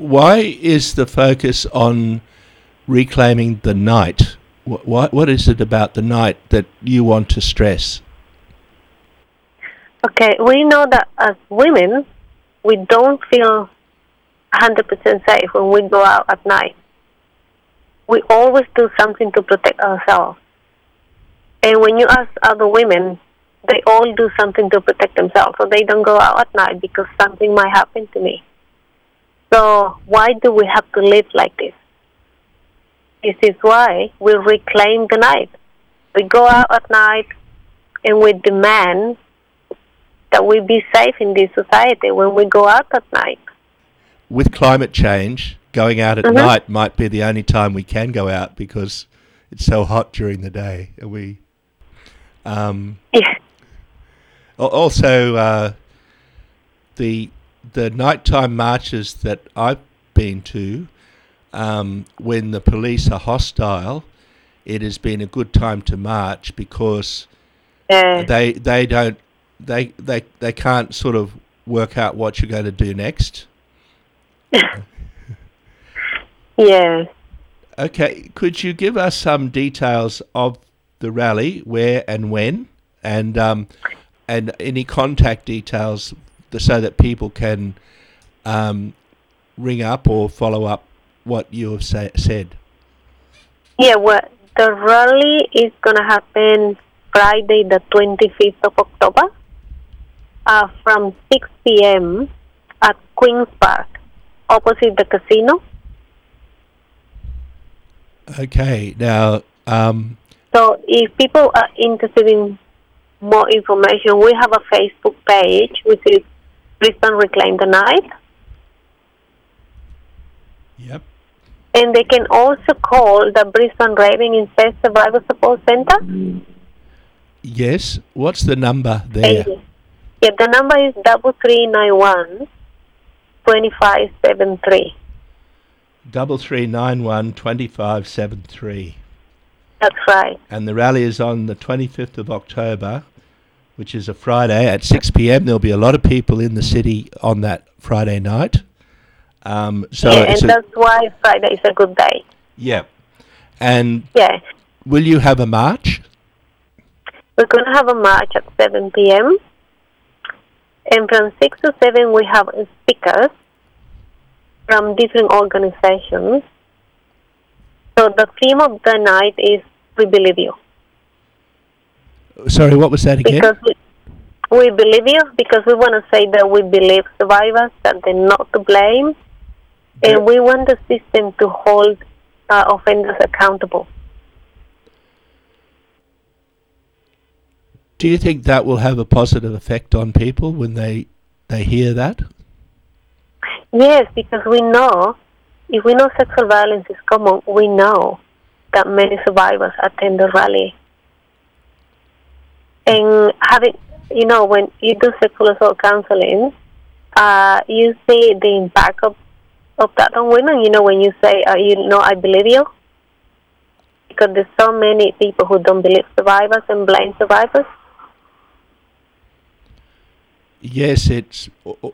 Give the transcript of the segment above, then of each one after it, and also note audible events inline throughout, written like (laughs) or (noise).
why is the focus on reclaiming the night? What, what, is it about the night that you want to stress? Okay, we know that as women, we don't feel 100% safe when we go out at night. We always do something to protect ourselves. And when you ask other women, they all do something to protect themselves. So they don't go out at night because something might happen to me. So why do we have to live like this? This is why we reclaim the night. We go out at night and we demand that we be safe in this society when we go out at night. With climate change, going out at Mhm. night might be the only time we can go out because it's so hot during the day. We um, (laughs) Yeah. also uh, the the nighttime marches that I've been to, um, when the police are hostile, it has been a good time to march because Yeah. they they don't they they they can't sort of work out what you're going to do next. (laughs) yeah. Okay, could you give us some details of the rally, where and when, and um, and any contact details so that people can um, ring up or follow up what you have sa- said. Yeah, well, the rally is going to happen Friday, the 25th of October, uh, from 6 p.m. at Queen's Park, opposite the casino. Okay, now um, So if people are interested in more information, we have a Facebook page, which is Brisbane Reclaim the Night. yep, And they can also call the Brisbane Rape and Incest Survivor Support Center. yes. What's the number there? Yeah, the number is double three nine one twenty five seven three. Double three nine one twenty five seven three. That's right. and the rally is on the 25th of October, which is a Friday at 6 p.m. There'll be a lot of people in the city on that Friday night. Um, so yeah, and a, that's why Friday is a good day. yeah, and Yeah, will you have a march? we're going to have a march at seven p.m. And from six to seven, we have speakers from different organizations. So the theme of the night is "We Believe You." Sorry, what was that again? because we, we believe you because we want to say that we believe survivors that they're not to blame Yeah. and we want the system to hold uh, offenders accountable Do you think that will have a positive effect on people when they they hear that? yes because we know if we know sexual violence is common we know that many survivors attend the rally and having you know when you do sexual assault counseling uh, you see the impact of of that on women. You know, when you say, uh, you know, I believe you, because there's so many people who don't believe survivors and blame survivors. Yes, it's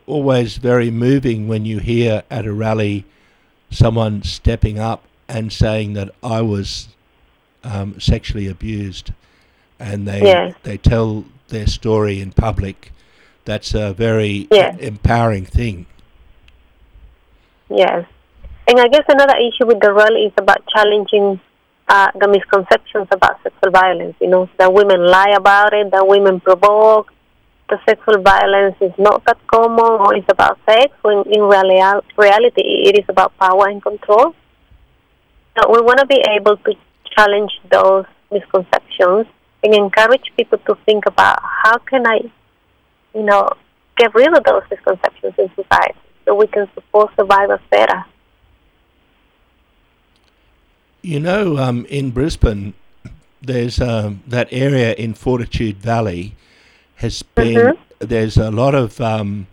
always very moving when you hear at a rally someone stepping up and saying that I was um, sexually abused, and they Yeah. they tell their story in public. That's a very Yeah. empowering thing. Yes. And I guess another issue with the rally is about challenging uh, the misconceptions about sexual violence. You know, that women lie about it, that women provoke, the sexual violence is not that common or it's about sex, when in reali- reality it is about power and control. So we want to be able to challenge those misconceptions encourage people to think about how can I, you know, get rid of those misconceptions in society so we can support survivors better. You know, um, in Brisbane, there's um, that area in Fortitude Valley has been Mhm. there's a lot of um,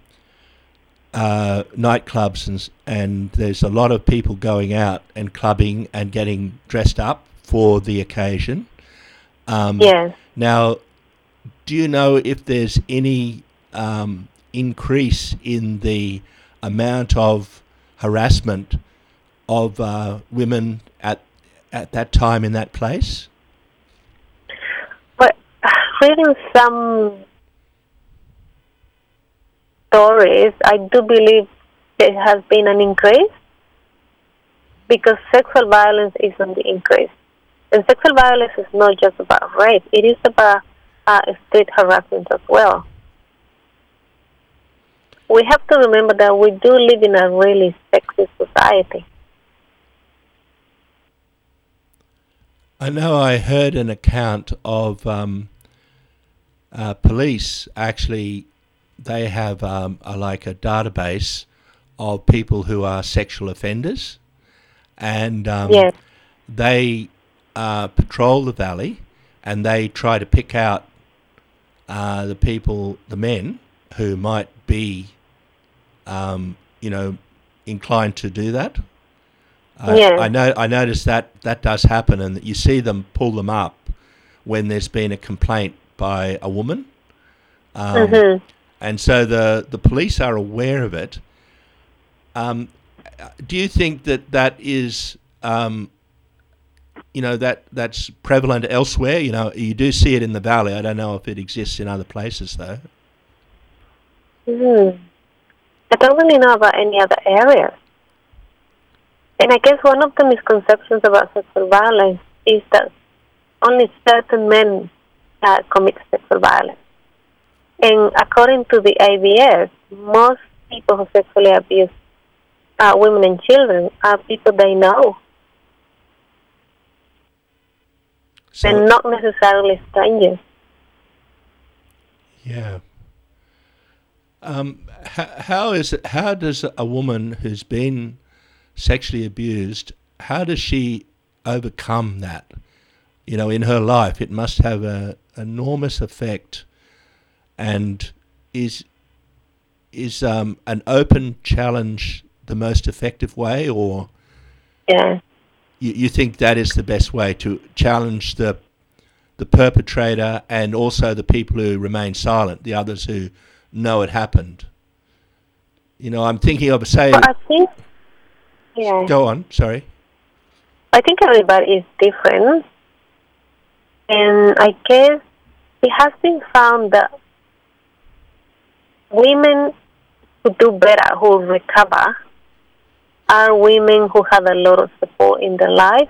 uh, nightclubs and and there's a lot of people going out and clubbing and getting dressed up for the occasion. Um, Yes. Now, do you know if there's any um, increase in the amount of harassment of uh, women at at that time in that place? But (sighs) reading some stories, I do believe there has been an increase because sexual violence is on the increase. And sexual violence is not just about rape, it is about uh, street harassment as well. We have to remember that we do live in a really sexist society. I know I heard an account of um, uh, police actually, they have um, a, like a database of people who are sexual offenders and um, Yes. they uh, patrol the valley and they try to pick out uh, the people, the men who might be, um, you know, inclined to do that. I, Yeah. I know. I noticed that that does happen, and that you see them pull them up when there's been a complaint by a woman, um, Mhm. and so the the police are aware of it. Um, do you think that that is, um, you know, that that's prevalent elsewhere? You know, you do see it in the valley. I don't know if it exists in other places though. Hmm. I don't really know about any other areas. And I guess one of the misconceptions about sexual violence is that only certain men uh, commit sexual violence. And according to the ABS, most people who sexually abuse uh, women and children are people they know So, and not necessarily strangers. Yeah. Um, how, how is it? How does a woman who's been sexually abused? How does she overcome that? You know, in her life, it must have a enormous effect. And is is um, an open challenge the most effective way, or Yeah. You, you think that is the best way to challenge the the perpetrator and also the people who remain silent, the others who know it happened. You know, I'm thinking of say. But I think, yeah. Go on. Sorry. I think everybody is different. And I guess it has been found that women who do better, who recover, are women who have a lot of support in their life.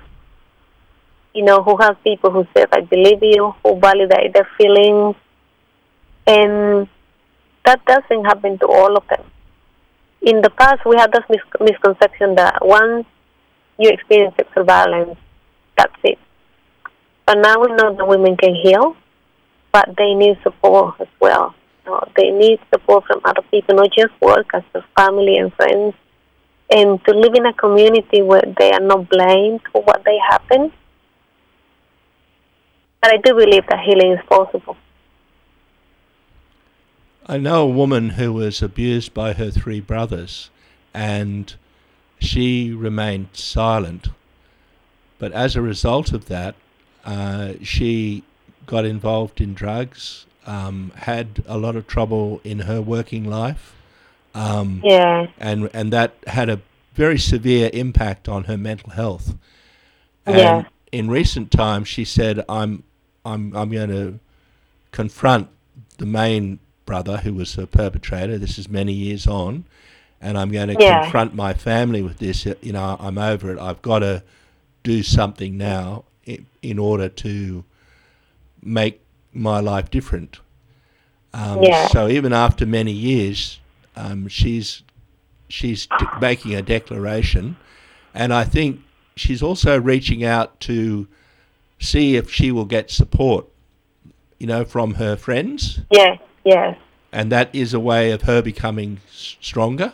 You know, who have people who say, I believe you, who validate their feelings. And that doesn't happen to all of them. In the past, we had this mis- misconception that once you experience sexual violence, that's it. But now we know that women can heal, but they need support as well. They need support from other people, not just workers, but family and friends, and to live in a community where they are not blamed for what they happen. But I do believe that healing is possible. I know a woman who was abused by her three brothers, and she remained silent. But as a result of that, uh, she got involved in drugs, um, had a lot of trouble in her working life, um, Yeah, and and that had a very severe impact on her mental health. And Yeah. in recent times, she said, "I'm I'm I'm going to confront the main brother who was the perpetrator. This is many years on, and I'm going to Yeah. confront my family with this. You know, I'm over it. I've got to do something now in, in order to make my life different. Um, Yeah. So even after many years, um, she's she's d- making a declaration, and I think she's also reaching out to see if she will get support, you know, from her friends, yeah, yeah, and that is a way of her becoming s- stronger.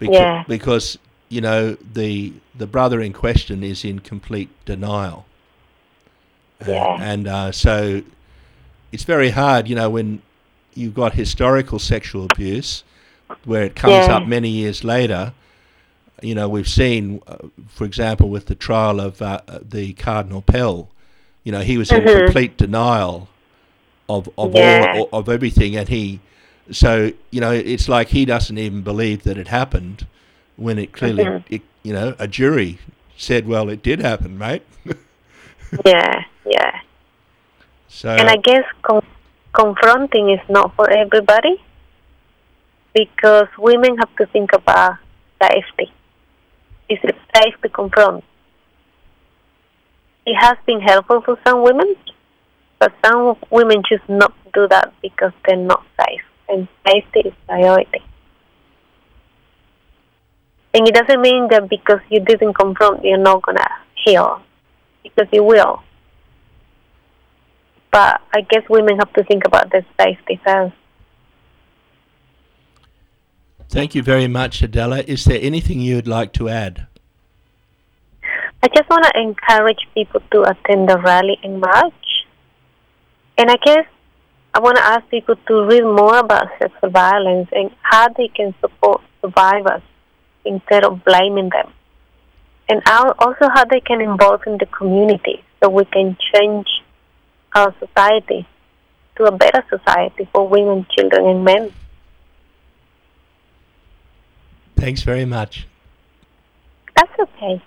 Beca- Yeah. Because you know the the brother in question is in complete denial. Yeah. and uh, so it's very hard, you know, when you've got historical sexual abuse, where it comes Yeah. up many years later. You know, we've seen, uh, for example, with the trial of uh, uh, the Cardinal Pell. You know, he was in Mhm. complete denial of of Yeah. all of everything, and he. So you know, it's like he doesn't even believe that it happened, when it clearly, Mhm. it, you know, a jury said, well, it did happen, mate. (laughs) Yeah, yeah. So, And I guess con- confronting is not for everybody because women have to think about safety. Is it safe to confront? It has been helpful for some women, but some women choose not to do that because they're not safe, and safety is priority. And it doesn't mean that because you didn't confront, you're not gonna heal, because you will but I guess women have to think about their safety first. thank you very much, Adela. Is there anything you'd like to add? I just want to encourage people to attend the rally in March. And I guess I want to ask people to read more about sexual violence and how they can support survivors instead of blaming them. And also how they can involve in the community so we can change our society to a better society for women, children, and men. Thanks very much. That's okay.